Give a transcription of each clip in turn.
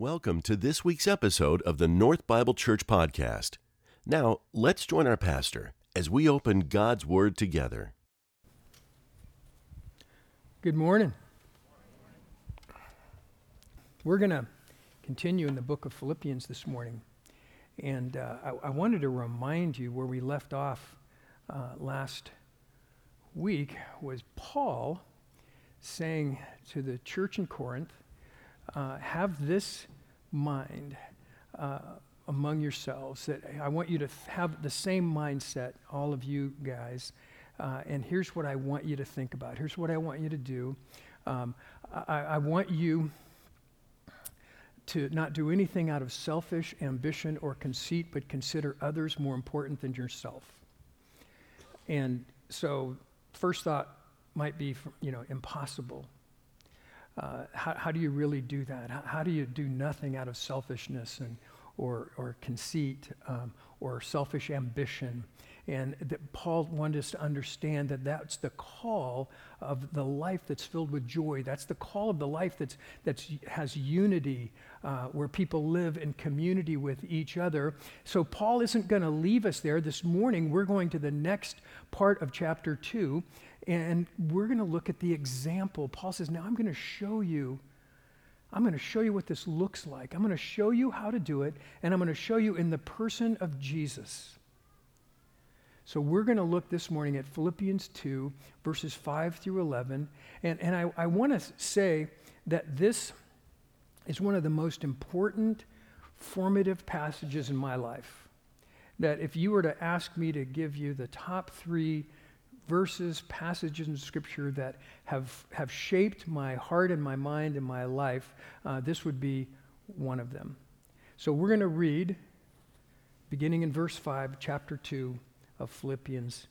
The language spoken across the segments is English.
Welcome to this week's episode of the North Bible Church Podcast. Now, let's join our pastor as we open God's Word together. Good morning. We're going to continue in the book of Philippians this morning. And uh, I, I, wanted to remind you where we left off uh, last week was Paul saying to the church in Corinth, uh, have this mind uh, among yourselves that I want you to have the same mindset, all of you guys. Uh, and here's what I want you to think about. Here's what I want you to do. Um, I, I want you to not do anything out of selfish ambition or conceit, but consider others more important than yourself. And so, first thought might be, you know, impossible. Uh, how, how, do you really do that? How, how, do you do nothing out of selfishness and, or, or conceit um, or selfish ambition? And that Paul wanted us to understand that that's the call of the life that's filled with joy. That's the call of the life that's, that's has unity, uh, where people live in community with each other. So Paul isn't going to leave us there. This morning, we're going to the next part of chapter 2. And we're going to look at the example. Paul says, Now I'm going to show you. I'm going to show you what this looks like. I'm going to show you how to do it, and I'm going to show you in the person of Jesus. So we're going to look this morning at Philippians 2, verses 5 through 11. And, and I, I want to say that this is one of the most important, formative passages in my life. That if you were to ask me to give you the top three verses, passages in Scripture that have, have shaped my heart and my mind and my life, uh, this would be one of them. So we're going to read, beginning in verse 5, chapter 2 of Philippians.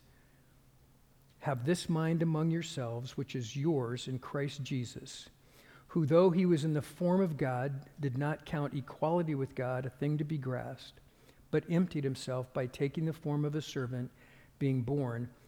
Have this mind among yourselves, which is yours in Christ Jesus, who, though he was in the form of God, did not count equality with God a thing to be grasped, but emptied himself by taking the form of a servant, being born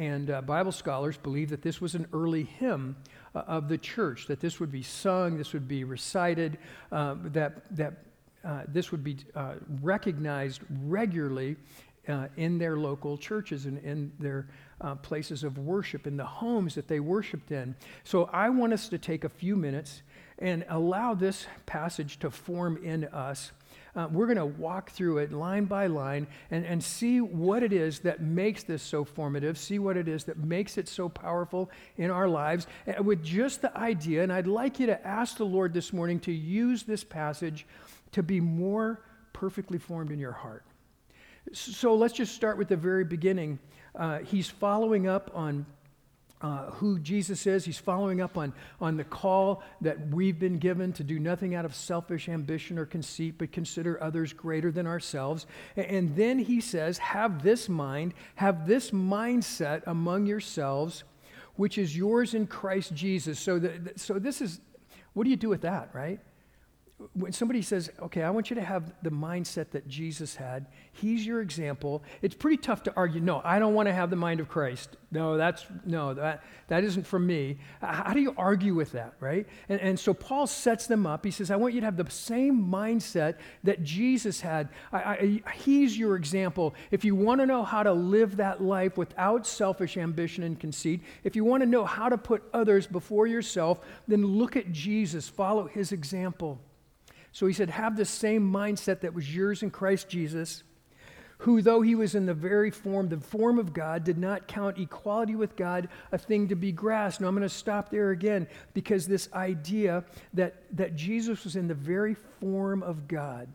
and uh, Bible scholars believe that this was an early hymn uh, of the church, that this would be sung, this would be recited, uh, that, that uh, this would be uh, recognized regularly uh, in their local churches and in their places of worship, in the homes that they worshiped in. So I want us to take a few minutes and allow this passage to form in us uh, we're going to walk through it line by line and, and see what it is that makes this so formative, see what it is that makes it so powerful in our lives, uh, with just the idea. And I'd like you to ask the Lord this morning to use this passage to be more perfectly formed in your heart. So let's just start with the very beginning. Uh, he's following up on uh, who Jesus is. He's following up on, on the call that we've been given to do nothing out of selfish ambition or conceit, but consider others greater than ourselves. And, and then he says, Have this mind, have this mindset among yourselves, which is yours in Christ Jesus. So, the, so this is, what do you do with that, right? When somebody says, okay, I want you to have the mindset that Jesus had, he's your example, it's pretty tough to argue, no, I don't want to have the mind of Christ. No, that's, no, that, that isn't for me. How do you argue with that, right? And, and so Paul sets them up. He says, I want you to have the same mindset that Jesus had. I, I, he's your example. If you want to know how to live that life without selfish ambition and conceit, if you want to know how to put others before yourself, then look at Jesus, follow his example. So he said, Have the same mindset that was yours in Christ Jesus, who, though he was in the very form, the form of God, did not count equality with God a thing to be grasped. Now I'm going to stop there again because this idea that, that Jesus was in the very form of God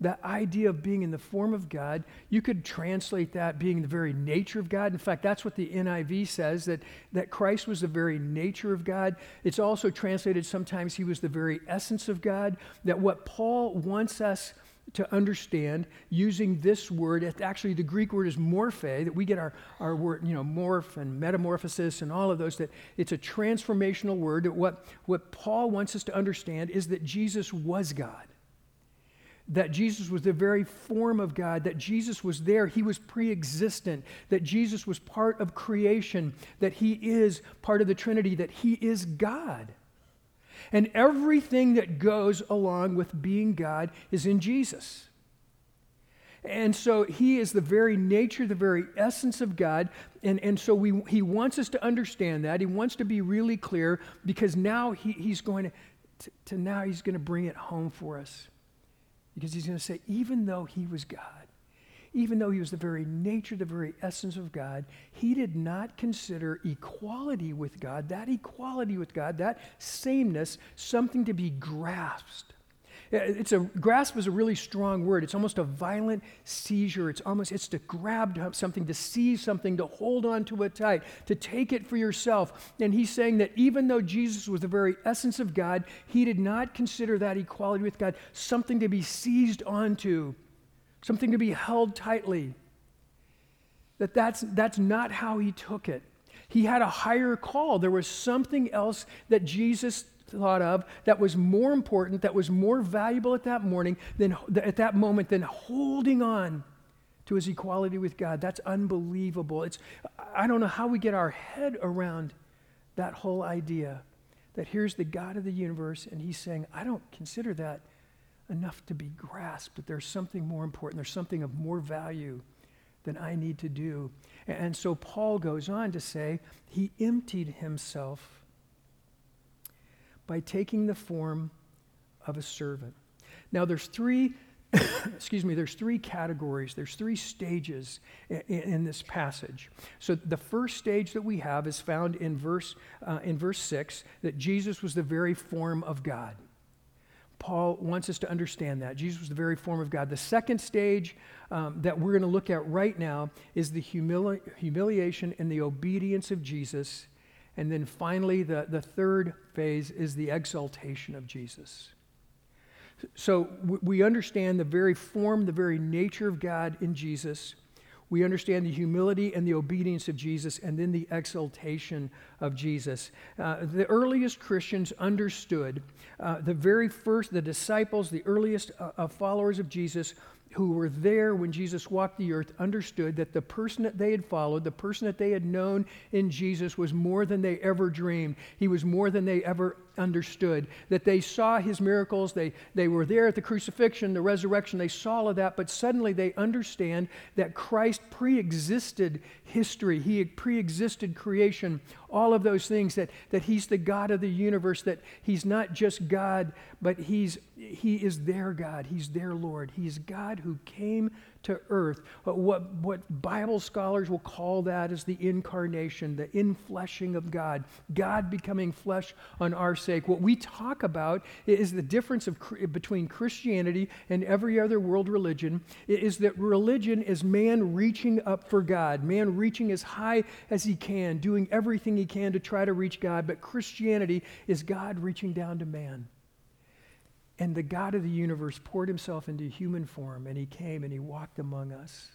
that idea of being in the form of God, you could translate that being the very nature of God. In fact, that's what the NIV says that, that Christ was the very nature of God. It's also translated sometimes he was the very essence of God. That what Paul wants us to understand using this word. Actually, the Greek word is morphe, that we get our, our word, you know, morph and metamorphosis and all of those, that it's a transformational word. That what, what Paul wants us to understand is that Jesus was God. That Jesus was the very form of God, that Jesus was there, he was pre existent, that Jesus was part of creation, that he is part of the Trinity, that he is God. And everything that goes along with being God is in Jesus. And so he is the very nature, the very essence of God. And, and so we, he wants us to understand that. He wants to be really clear because now he, he's going to, to, to now he's going to bring it home for us. Because he's going to say, even though he was God, even though he was the very nature, the very essence of God, he did not consider equality with God, that equality with God, that sameness, something to be grasped. It's a grasp is a really strong word. It's almost a violent seizure. It's almost it's to grab something, to seize something, to hold on to it tight, to take it for yourself. And he's saying that even though Jesus was the very essence of God, he did not consider that equality with God something to be seized onto something to be held tightly. That that's, that's not how he took it. He had a higher call. There was something else that Jesus thought of that was more important, that was more valuable at that morning than at that moment than holding on to his equality with God. That's unbelievable. It's I don't know how we get our head around that whole idea that here's the God of the universe and he's saying, I don't consider that enough to be grasped, that there's something more important, there's something of more value than I need to do. And so Paul goes on to say he emptied himself by taking the form of a servant. Now there's three excuse me, there's three categories, there's three stages in, in, this passage. So the first stage that we have is found in verse, uh, in verse 6 that Jesus was the very form of God. Paul wants us to understand that. Jesus was the very form of God. The second stage um, that we're going to look at right now is the humili- humiliation and the obedience of Jesus. And then finally, the, the third phase is the exaltation of Jesus. So we understand the very form, the very nature of God in Jesus we understand the humility and the obedience of Jesus and then the exaltation of Jesus. Uh, the earliest Christians understood, uh, the very first, the disciples, the earliest uh, followers of Jesus who were there when Jesus walked the earth understood that the person that they had followed, the person that they had known in Jesus, was more than they ever dreamed. He was more than they ever understood. That they saw his miracles, they, they were there at the crucifixion, the resurrection, they saw all of that, but suddenly they understand that Christ pre existed history, he pre existed creation, all of those things, that, that he's the God of the universe, that he's not just God, but he's, he is their God, he's their Lord. He's God who came to earth. What, what Bible scholars will call that is the incarnation, the infleshing of God, God becoming flesh on our sake. What we talk about is the difference of, between Christianity and every other world religion is that religion is man reaching up for God, man reaching as high as he can, doing everything he can to try to reach God, but Christianity is God reaching down to man. And the God of the universe poured himself into human form, and he came and he walked among us.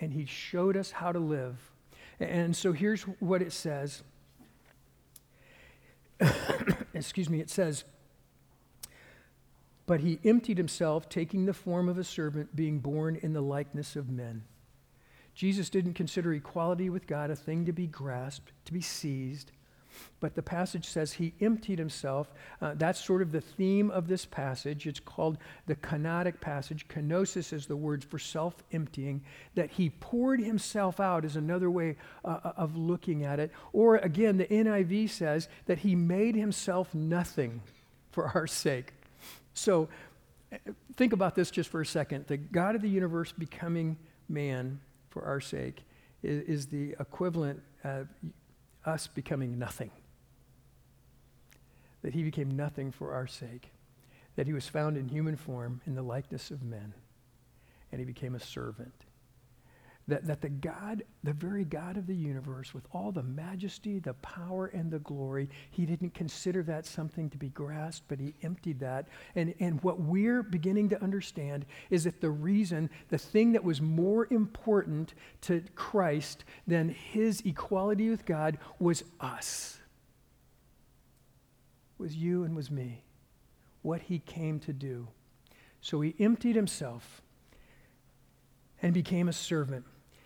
And he showed us how to live. And so here's what it says. Excuse me, it says, But he emptied himself, taking the form of a servant, being born in the likeness of men. Jesus didn't consider equality with God a thing to be grasped, to be seized but the passage says he emptied himself. Uh, that's sort of the theme of this passage. It's called the kenotic passage. Kenosis is the word for self emptying. That he poured himself out is another way uh, uh of looking at it. Or again, the NIV says that he made himself nothing for our sake. So uh, think about this just for a second. The God of the universe becoming man for our sake is, is the equivalent of us becoming nothing. That he became nothing for our sake. That he was found in human form in the likeness of men. And he became a servant. That, that the God, the very God of the universe, with all the majesty, the power, and the glory, he didn't consider that something to be grasped, but he emptied that. And, and what we're beginning to understand is that the reason, the thing that was more important to Christ than his equality with God was us, was you and was me, what he came to do. So he emptied himself and became a servant.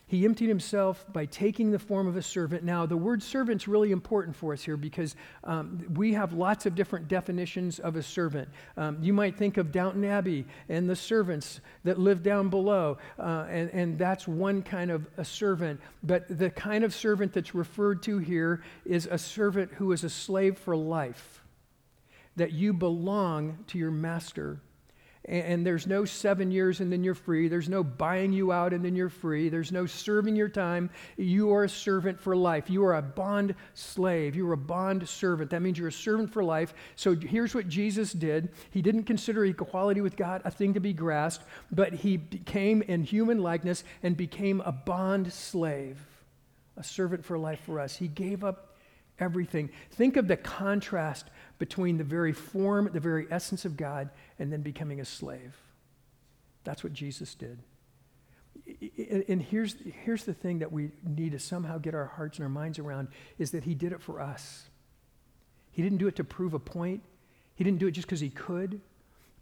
He emptied himself by taking the form of a servant. Now, the word servant's really important for us here because um, we have lots of different definitions of a servant. Um, you might think of Downton Abbey and the servants that live down below, uh, and, and that's one kind of a servant. But the kind of servant that's referred to here is a servant who is a slave for life, that you belong to your master and there's no seven years and then you're free. There's no buying you out and then you're free. There's no serving your time. You are a servant for life. You are a bond slave. You are a bond servant. That means you're a servant for life. So here's what Jesus did He didn't consider equality with God a thing to be grasped, but He came in human likeness and became a bond slave, a servant for life for us. He gave up everything. Think of the contrast between the very form, the very essence of God, and then becoming a slave. That's what Jesus did. And here's, here's the thing that we need to somehow get our hearts and our minds around is that he did it for us. He didn't do it to prove a point. He didn't do it just because he could,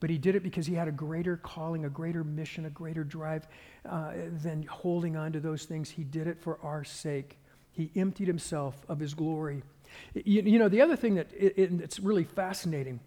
but he did it because he had a greater calling, a greater mission, a greater drive uh, than holding on to those things. He did it for our sake. He emptied himself of his glory. You, you know, the other thing that it, it, it's really fascinating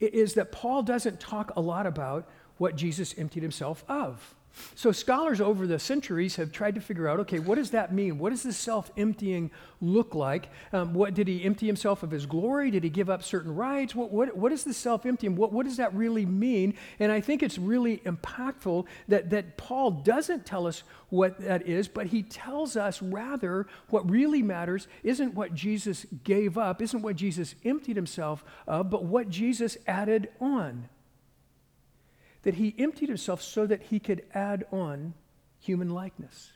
is that Paul doesn't talk a lot about what Jesus emptied himself of. So, scholars over the centuries have tried to figure out okay, what does that mean? What does this self emptying look like? Um, what Did he empty himself of his glory? Did he give up certain rights? What, what, what is the self emptying? What, what does that really mean? And I think it's really impactful that, that Paul doesn't tell us what that is, but he tells us rather what really matters isn't what Jesus gave up, isn't what Jesus emptied himself of, but what Jesus added on that he emptied himself so that he could add on human likeness,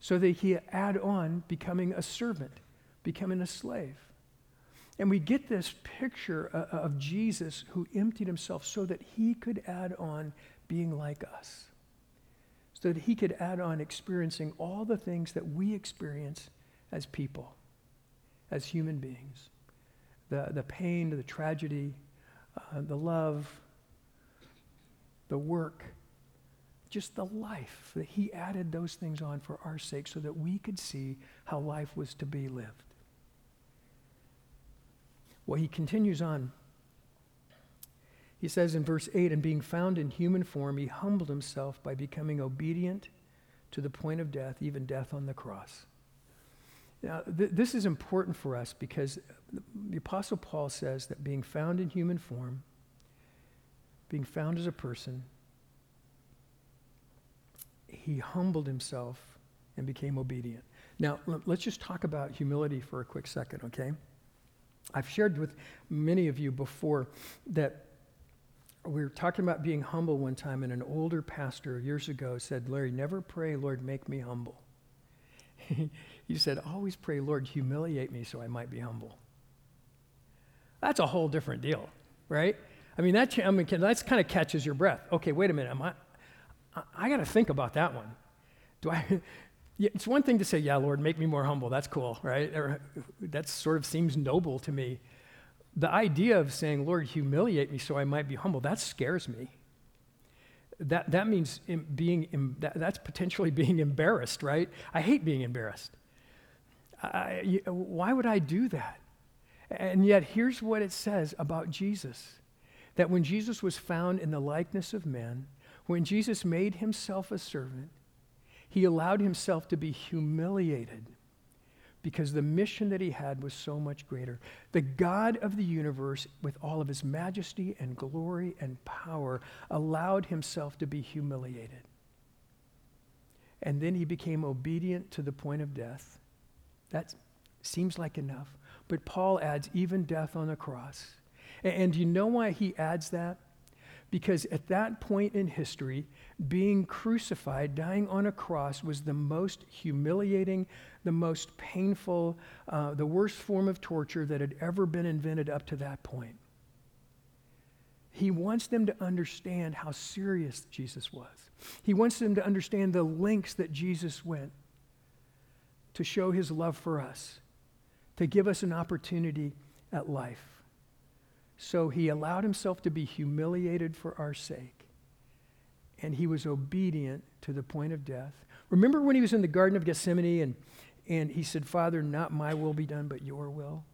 so that he add on becoming a servant, becoming a slave. And we get this picture of Jesus who emptied himself so that he could add on being like us, so that he could add on experiencing all the things that we experience as people, as human beings the, the pain, the tragedy, uh, the love, the work, just the life, that he added those things on for our sake so that we could see how life was to be lived. Well, he continues on. He says in verse 8, and being found in human form, he humbled himself by becoming obedient to the point of death, even death on the cross. Now, th- this is important for us because the Apostle Paul says that being found in human form, being found as a person, he humbled himself and became obedient. Now, let's just talk about humility for a quick second, okay? I've shared with many of you before that we were talking about being humble one time, and an older pastor years ago said, Larry, never pray, Lord, make me humble. he said, always pray, Lord, humiliate me so I might be humble. That's a whole different deal, right? I mean, that, I mean, that's kind of catches your breath. Okay, wait a minute. Am I, I, I got to think about that one. Do I? It's one thing to say, "Yeah, Lord, make me more humble." That's cool, right? that sort of seems noble to me. The idea of saying, "Lord, humiliate me so I might be humble," that scares me. That that means being that's potentially being embarrassed, right? I hate being embarrassed. I, why would I do that? And yet, here's what it says about Jesus that when Jesus was found in the likeness of men, when Jesus made himself a servant, he allowed himself to be humiliated because the mission that he had was so much greater. The God of the universe, with all of his majesty and glory and power, allowed himself to be humiliated. And then he became obedient to the point of death. That seems like enough. But Paul adds even death on the cross. And, you know why he adds that? Because at that point in history, being crucified, dying on a cross, was the most humiliating, the most painful, uh, the worst form of torture that had ever been invented up to that point. He wants them to understand how serious Jesus was. He wants them to understand the lengths that Jesus went to show his love for us, to give us an opportunity at life. So he allowed himself to be humiliated for our sake, and he was obedient to the point of death. Remember when he was in the Garden of Gethsemane and, and he said, Father, not my will be done, but your will?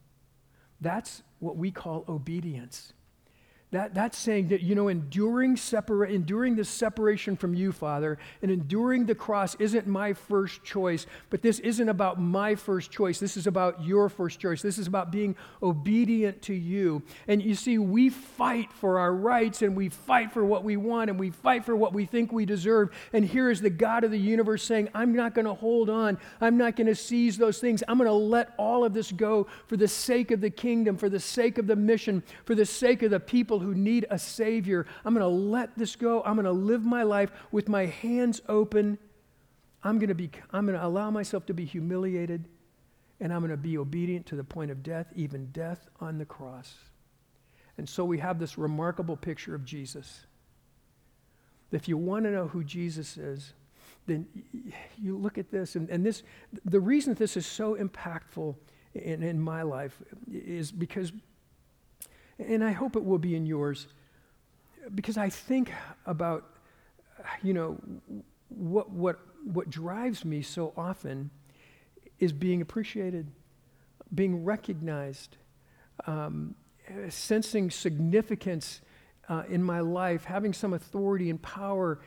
That's what we call obedience. That, that's saying that, you know, enduring, separa- enduring this separation from you, Father, and enduring the cross isn't my first choice, but this isn't about my first choice. This is about your first choice. This is about being obedient to you. And you see, we fight for our rights and we fight for what we want and we fight for what we think we deserve. And here is the God of the universe saying, I'm not going to hold on. I'm not going to seize those things. I'm going to let all of this go for the sake of the kingdom, for the sake of the mission, for the sake of the people people who need a Savior. I'm going to let this go. I'm going to live my life with my hands open. I'm going to be, I'm going to allow myself to be humiliated, and I'm going to be obedient to the point of death, even death on the cross. And so we have this remarkable picture of Jesus. If you want to know who Jesus is, then you look at this, and, and this, the reason this is so impactful in, in my life is because and I hope it will be in yours, because I think about, you know, what, what, what drives me so often is being appreciated, being recognized, um, sensing significance uh, in my life, having some authority and power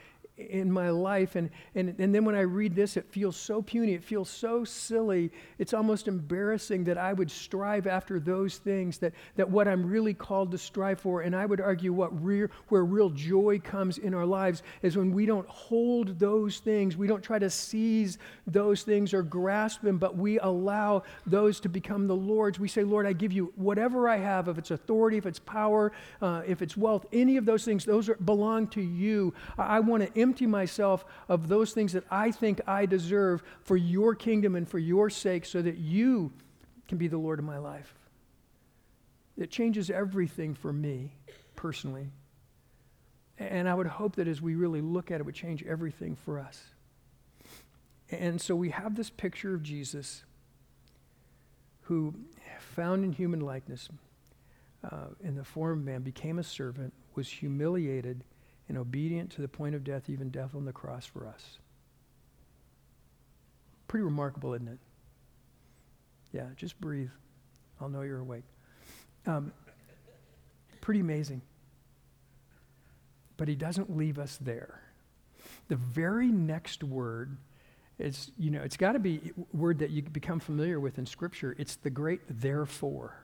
in my life. And, and, and then when I read this, it feels so puny. It feels so silly. It's almost embarrassing that I would strive after those things, that, that what I'm really called to strive for. And I would argue what where real joy comes in our lives is when we don't hold those things, we don't try to seize those things or grasp them, but we allow those to become the Lord's. We say, Lord, I give you whatever I have, if it's authority, if it's power, uh, if it's wealth, any of those things, those are, belong to you. I, I want to empty myself of those things that I think I deserve for your kingdom and for your sake so that you can be the Lord of my life. It changes everything for me personally. And I would hope that as we really look at it, it would change everything for us. And so we have this picture of Jesus who, found in human likeness, uh, in the form of man, became a servant, was humiliated, and obedient to the point of death, even death on the cross for us. Pretty remarkable, isn't it? Yeah, just breathe. I'll know you're awake. Um, pretty amazing. But he doesn't leave us there. The very next word is, you know, it's got to be a word that you become familiar with in Scripture. It's the great therefore.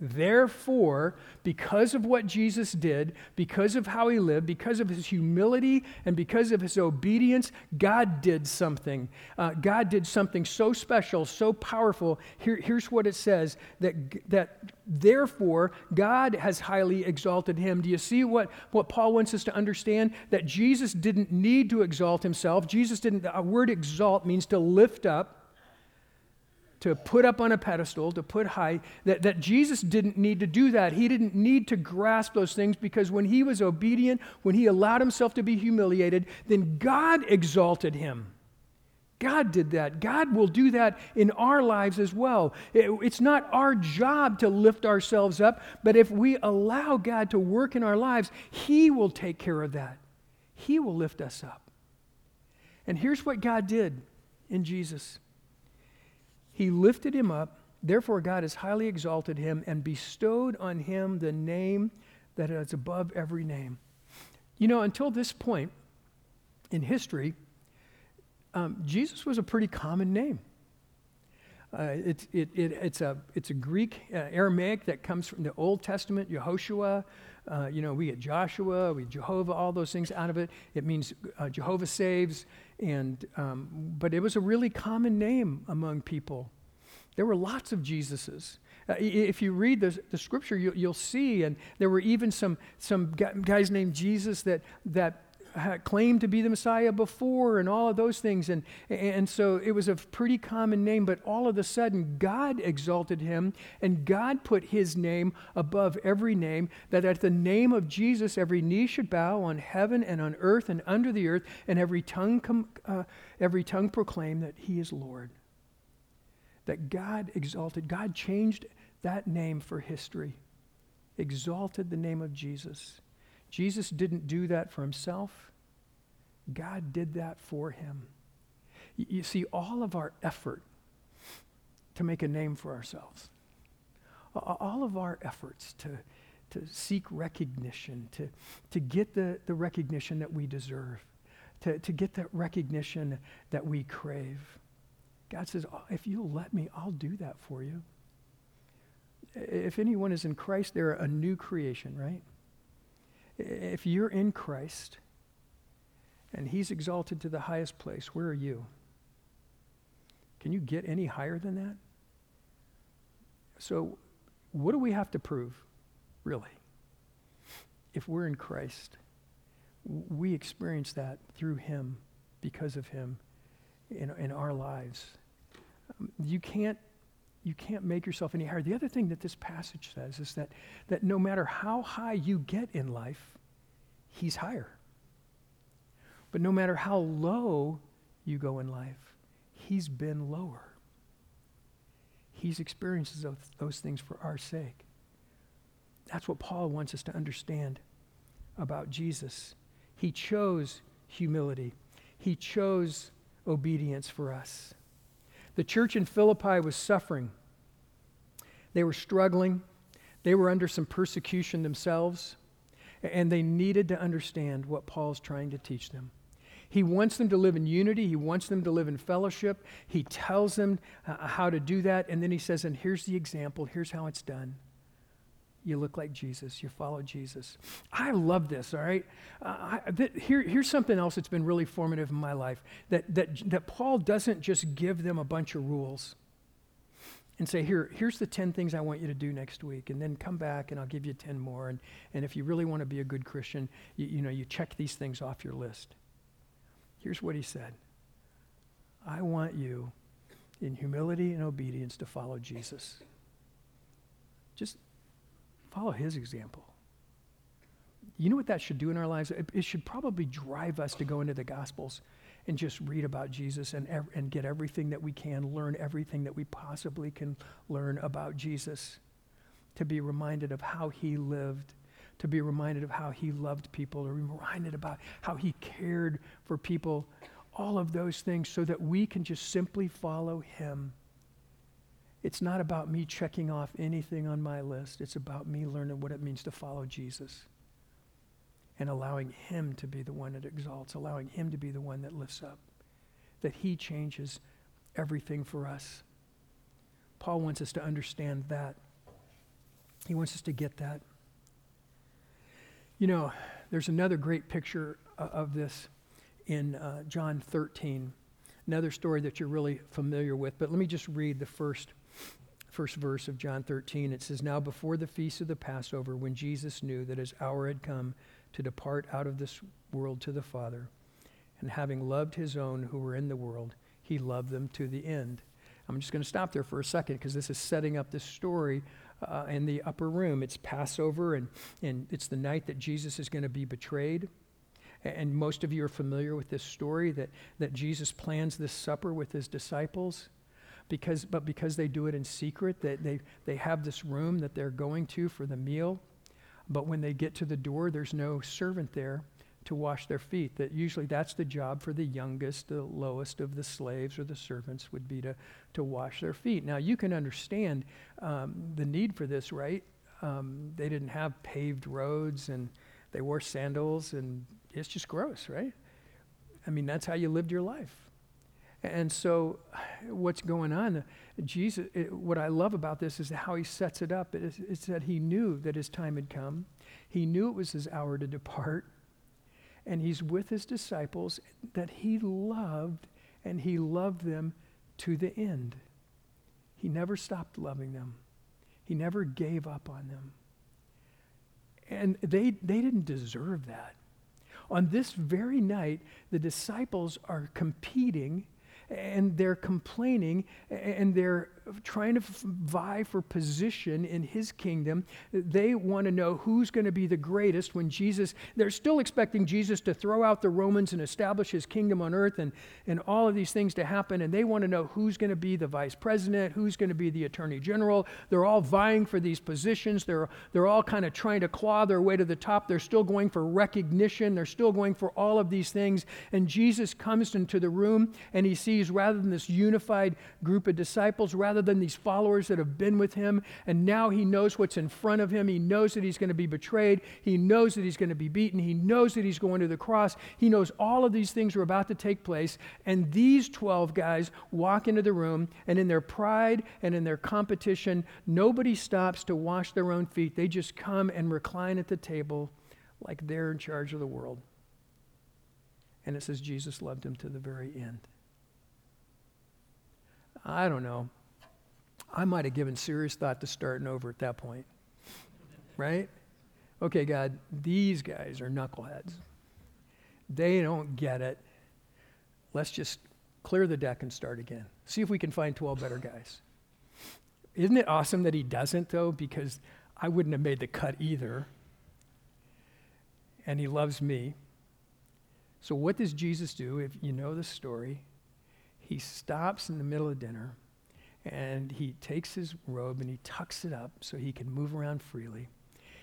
Therefore, because of what Jesus did, because of how he lived, because of his humility, and because of his obedience, God did something. Uh, God did something so special, so powerful. Here, here's what it says that, that therefore God has highly exalted him. Do you see what, what Paul wants us to understand? That Jesus didn't need to exalt himself. Jesus didn't, the word exalt means to lift up to put up on a pedestal, to put high, that, that Jesus didn't need to do that. He didn't need to grasp those things because when he was obedient, when he allowed himself to be humiliated, then God exalted him. God did that. God will do that in our lives as well. It, it's not our job to lift ourselves up, but if we allow God to work in our lives, He will take care of that. He will lift us up. And here's what God did in Jesus he lifted him up. Therefore, God has highly exalted him and bestowed on him the name that is above every name. You know, until this point in history, um, Jesus was a pretty common name. Uh, it, it, it, it's, a, it's a Greek uh, Aramaic that comes from the Old Testament, Yehoshua. Uh, you know, we get Joshua, we get Jehovah, all those things out of it. It means uh, Jehovah saves. And, um, but it was a really common name among people. There were lots of Jesuses. Uh, if you read the, the scripture, you, will see, and there were even some, some guys named Jesus that, that claimed to be the Messiah before and all of those things. And, and so it was a pretty common name, but all of a sudden, God exalted him and God put his name above every name, that at the name of Jesus, every knee should bow on heaven and on earth and under the earth, and every tongue, com, uh, every tongue proclaim that he is Lord. That God exalted, God changed that name for history, exalted the name of Jesus. Jesus didn't do that for himself, God did that for him. You see, all of our effort to make a name for ourselves, all of our efforts to, to seek recognition, to, to get the, the recognition that we deserve, to, to get that recognition that we crave. God says, oh, if you'll let me, I'll do that for you. If anyone is in Christ, they're a new creation, right? If you're in Christ and he's exalted to the highest place, where are you? Can you get any higher than that? So, what do we have to prove, really? If we're in Christ, we experience that through him, because of him, in, in our lives. Um, you can't you can't make yourself any higher. The other thing that this passage says is that, that no matter how high you get in life, he's higher. But no matter how low you go in life, he's been lower. He's experienced those, those things for our sake. That's what Paul wants us to understand about Jesus. He chose humility, he chose obedience for us. The church in Philippi was suffering. They were struggling. They were under some persecution themselves. And they needed to understand what Paul's trying to teach them. He wants them to live in unity. He wants them to live in fellowship. He tells them uh, how to do that. And then he says, and here's the example. Here's how it's done. You look like Jesus. You follow Jesus. I love this, all right? Uh, I, th- here, here's something else that's been really formative in my life that, that, that Paul doesn't just give them a bunch of rules and say, Here, here's the 10 things I want you to do next week, and then come back and I'll give you 10 more. And, and if you really want to be a good Christian, you, you know, you check these things off your list. Here's what he said I want you in humility and obedience to follow Jesus. Just Follow his example. You know what that should do in our lives? It, it should probably drive us to go into the Gospels and just read about Jesus and, ev- and get everything that we can, learn everything that we possibly can learn about Jesus, to be reminded of how he lived, to be reminded of how he loved people, to be reminded about how he cared for people, all of those things, so that we can just simply follow him. It's not about me checking off anything on my list. It's about me learning what it means to follow Jesus and allowing Him to be the one that exalts, allowing Him to be the one that lifts up, that He changes everything for us. Paul wants us to understand that. He wants us to get that. You know, there's another great picture of this in uh, John 13, another story that you're really familiar with, but let me just read the first first verse of John 13. It says, Now before the feast of the Passover, when Jesus knew that his hour had come to depart out of this world to the Father, and having loved his own who were in the world, he loved them to the end. I'm just going to stop there for a second because this is setting up this story uh, in the upper room. It's Passover, and, and it's the night that Jesus is going to be betrayed. And most of you are familiar with this story that, that Jesus plans this supper with his disciples because, but because they do it in secret, they, they, they have this room that they're going to for the meal. But when they get to the door, there's no servant there to wash their feet. That usually that's the job for the youngest, the lowest of the slaves or the servants would be to, to wash their feet. Now you can understand um, the need for this, right? Um, they didn't have paved roads and they wore sandals and it's just gross, right? I mean, that's how you lived your life. And so, what's going on? Jesus, it, what I love about this is how he sets it up. It's, it's that he knew that his time had come, he knew it was his hour to depart, and he's with his disciples that he loved, and he loved them to the end. He never stopped loving them. He never gave up on them. And they, they didn't deserve that. On this very night, the disciples are competing and they're complaining and they're trying to vie for position in his kingdom. They want to know who's going to be the greatest when Jesus, they're still expecting Jesus to throw out the Romans and establish his kingdom on earth and, and all of these things to happen. And they want to know who's going to be the vice president, who's going to be the attorney general. They're all vying for these positions. They're, they're all kind of trying to claw their way to the top. They're still going for recognition. They're still going for all of these things. And Jesus comes into the room and he sees rather than this unified group of disciples, rather than these followers that have been with him, and now he knows what's in front of him. He knows that he's going to be betrayed. He knows that he's going to be beaten. He knows that he's going to the cross. He knows all of these things are about to take place. And these 12 guys walk into the room, and in their pride and in their competition, nobody stops to wash their own feet. They just come and recline at the table like they're in charge of the world. And it says Jesus loved him to the very end. I don't know. I might have given serious thought to starting over at that point. Right? Okay, God, these guys are knuckleheads. They don't get it. Let's just clear the deck and start again. See if we can find 12 better guys. Isn't it awesome that he doesn't, though? Because I wouldn't have made the cut either. And he loves me. So, what does Jesus do if you know the story? he stops in the middle of dinner and he takes his robe and he tucks it up so he can move around freely.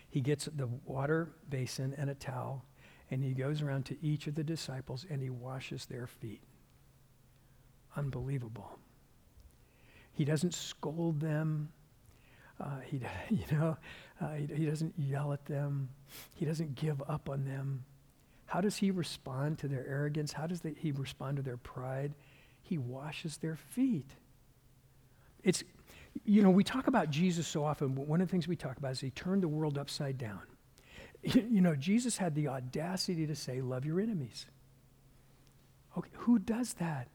He gets the water basin and a towel and he goes around to each of the disciples and he washes their feet. Unbelievable. He doesn't scold them. Uh, he, you know, uh, he, he doesn't yell at them. He doesn't give up on them. How does he respond to their arrogance? How does he respond to their pride? He washes their feet. It's, you know, we talk about Jesus so often, but one of the things we talk about is he turned the world upside down. You know, Jesus had the audacity to say, Love your enemies. Okay, who does that?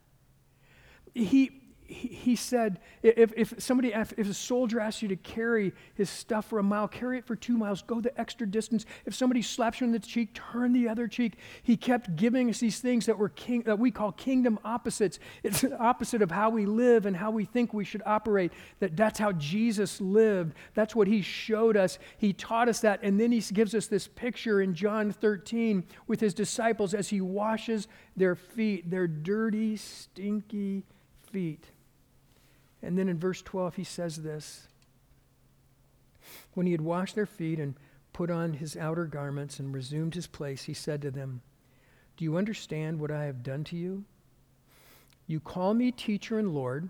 He, he, said, if, if somebody, if, a soldier asks you to carry his stuff for a mile, carry it for two miles, go the extra distance. If somebody slaps you in the cheek, turn the other cheek. He kept giving us these things that were king, that we call kingdom opposites. It's the opposite of how we live and how we think we should operate. That that's how Jesus lived. That's what he showed us. He taught us that, and then he gives us this picture in John 13 with his disciples as he washes their feet, their dirty, stinky feet. And then in verse 12, he says this When he had washed their feet and put on his outer garments and resumed his place, he said to them, Do you understand what I have done to you? You call me teacher and Lord.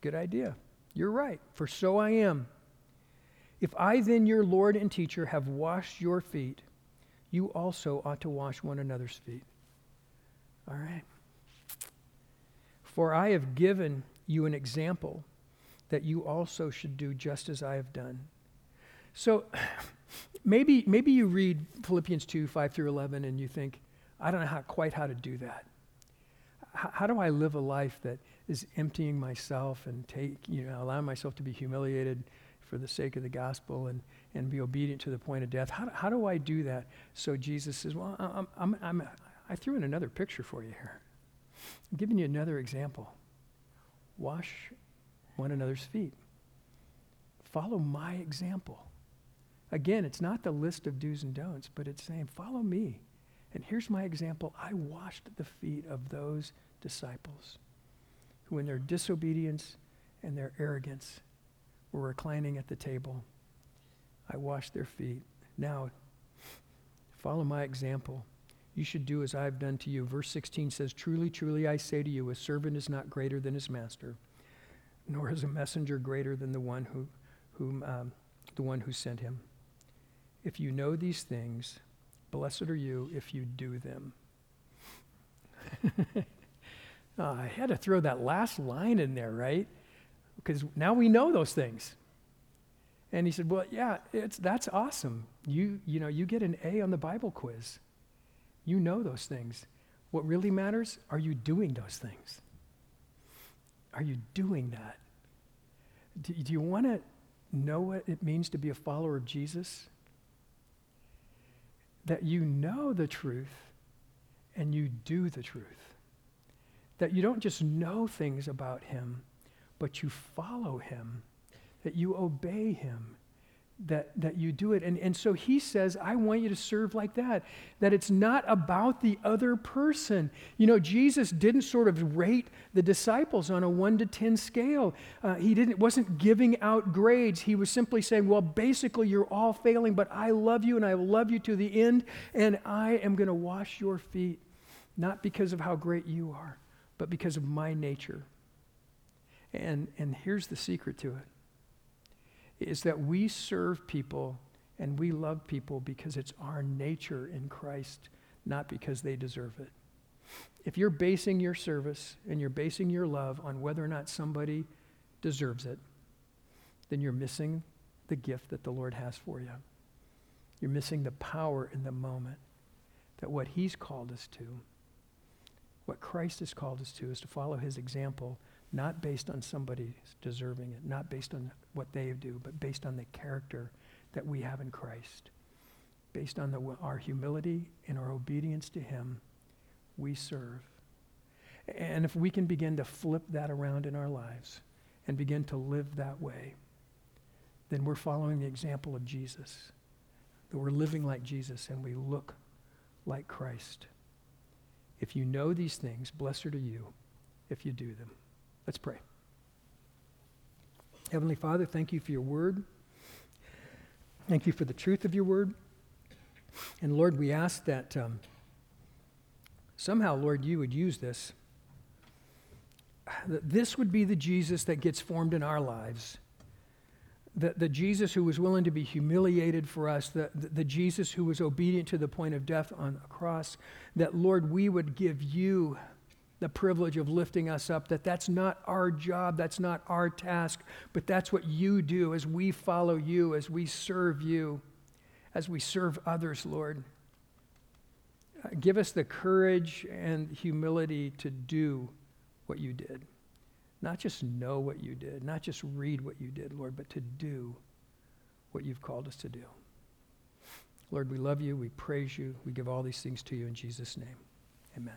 Good idea. You're right, for so I am. If I then, your Lord and teacher, have washed your feet, you also ought to wash one another's feet. All right. For I have given you an example that you also should do just as I have done. So maybe, maybe you read Philippians 2 5 through 11 and you think, I don't know how, quite how to do that. H- how do I live a life that is emptying myself and take, you know, allowing myself to be humiliated for the sake of the gospel and, and be obedient to the point of death? How, how do I do that? So Jesus says, Well, I'm, I'm, I'm, I threw in another picture for you here. I'm giving you another example. Wash one another's feet. Follow my example. Again, it's not the list of do's and don'ts, but it's saying, follow me. And here's my example I washed the feet of those disciples who, in their disobedience and their arrogance, were reclining at the table. I washed their feet. Now, follow my example. You should do as I've done to you. Verse 16 says, Truly, truly, I say to you, a servant is not greater than his master, nor is a messenger greater than the one who, whom, um, the one who sent him. If you know these things, blessed are you if you do them. oh, I had to throw that last line in there, right? Because now we know those things. And he said, "Well, yeah, it's that's awesome. You you know you get an A on the Bible quiz." You know those things. What really matters, are you doing those things? Are you doing that? Do, do you want to know what it means to be a follower of Jesus? That you know the truth and you do the truth. That you don't just know things about him, but you follow him, that you obey him, that, that you do it. And, and so he says, I want you to serve like that, that it's not about the other person. You know, Jesus didn't sort of rate the disciples on a one to 10 scale. Uh, he didn't, wasn't giving out grades. He was simply saying, well, basically, you're all failing, but I love you and I love you to the end, and I am going to wash your feet, not because of how great you are, but because of my nature. And, and here's the secret to it is that we serve people and we love people because it's our nature in Christ, not because they deserve it. If you're basing your service and you're basing your love on whether or not somebody deserves it, then you're missing the gift that the Lord has for you. You're missing the power in the moment that what He's called us to, what Christ has called us to, is to follow His example not based on somebody deserving it, not based on what they do, but based on the character that we have in Christ. Based on the, our humility and our obedience to Him, we serve. And if we can begin to flip that around in our lives and begin to live that way, then we're following the example of Jesus. That we're living like Jesus and we look like Christ. If you know these things, blessed are you if you do them. Let's pray. Heavenly Father, thank you for your word. Thank you for the truth of your word. And Lord, we ask that um, somehow, Lord, you would use this. That this would be the Jesus that gets formed in our lives. The, the Jesus who was willing to be humiliated for us, the, the, the Jesus who was obedient to the point of death on a cross, that, Lord, we would give you the privilege of lifting us up, that that's not our job, that's not our task, but that's what you do as we follow you, as we serve you, as we serve others, Lord. Uh, give us the courage and humility to do what you did. Not just know what you did, not just read what you did, Lord, but to do what you've called us to do. Lord, we love you, we praise you, we give all these things to you in Jesus' name. Amen.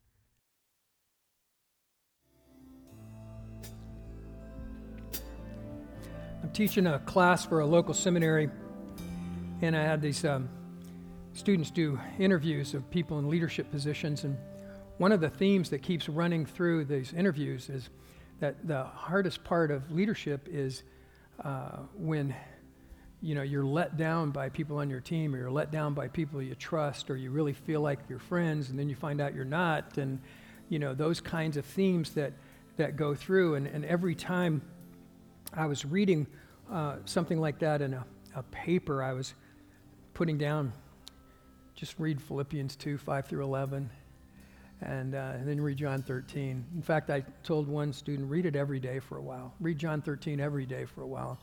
Teaching a class for a local seminary, and I had these um, students do interviews of people in leadership positions. And one of the themes that keeps running through these interviews is that the hardest part of leadership is uh, when you know you're let down by people on your team or you're let down by people you trust or you really feel like you're friends and then you find out you're not and you know those kinds of themes that that go through and, and every time I was reading uh, something like that in a, a paper I was putting down. Just read Philippians 2 5 through 11, and, uh, and then read John 13. In fact, I told one student, read it every day for a while. Read John 13 every day for a while,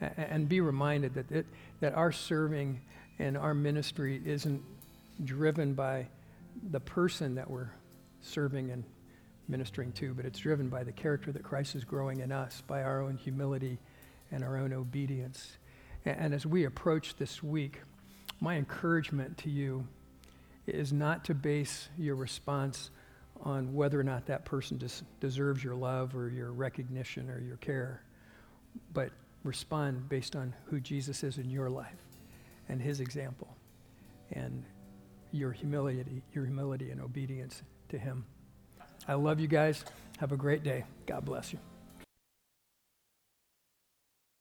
and, and be reminded that, it, that our serving and our ministry isn't driven by the person that we're serving and ministering to, but it's driven by the character that Christ is growing in us, by our own humility and our own obedience. And, and as we approach this week, my encouragement to you is not to base your response on whether or not that person des- deserves your love or your recognition or your care, but respond based on who Jesus is in your life and his example and your humility, your humility and obedience to him. I love you guys. Have a great day. God bless you.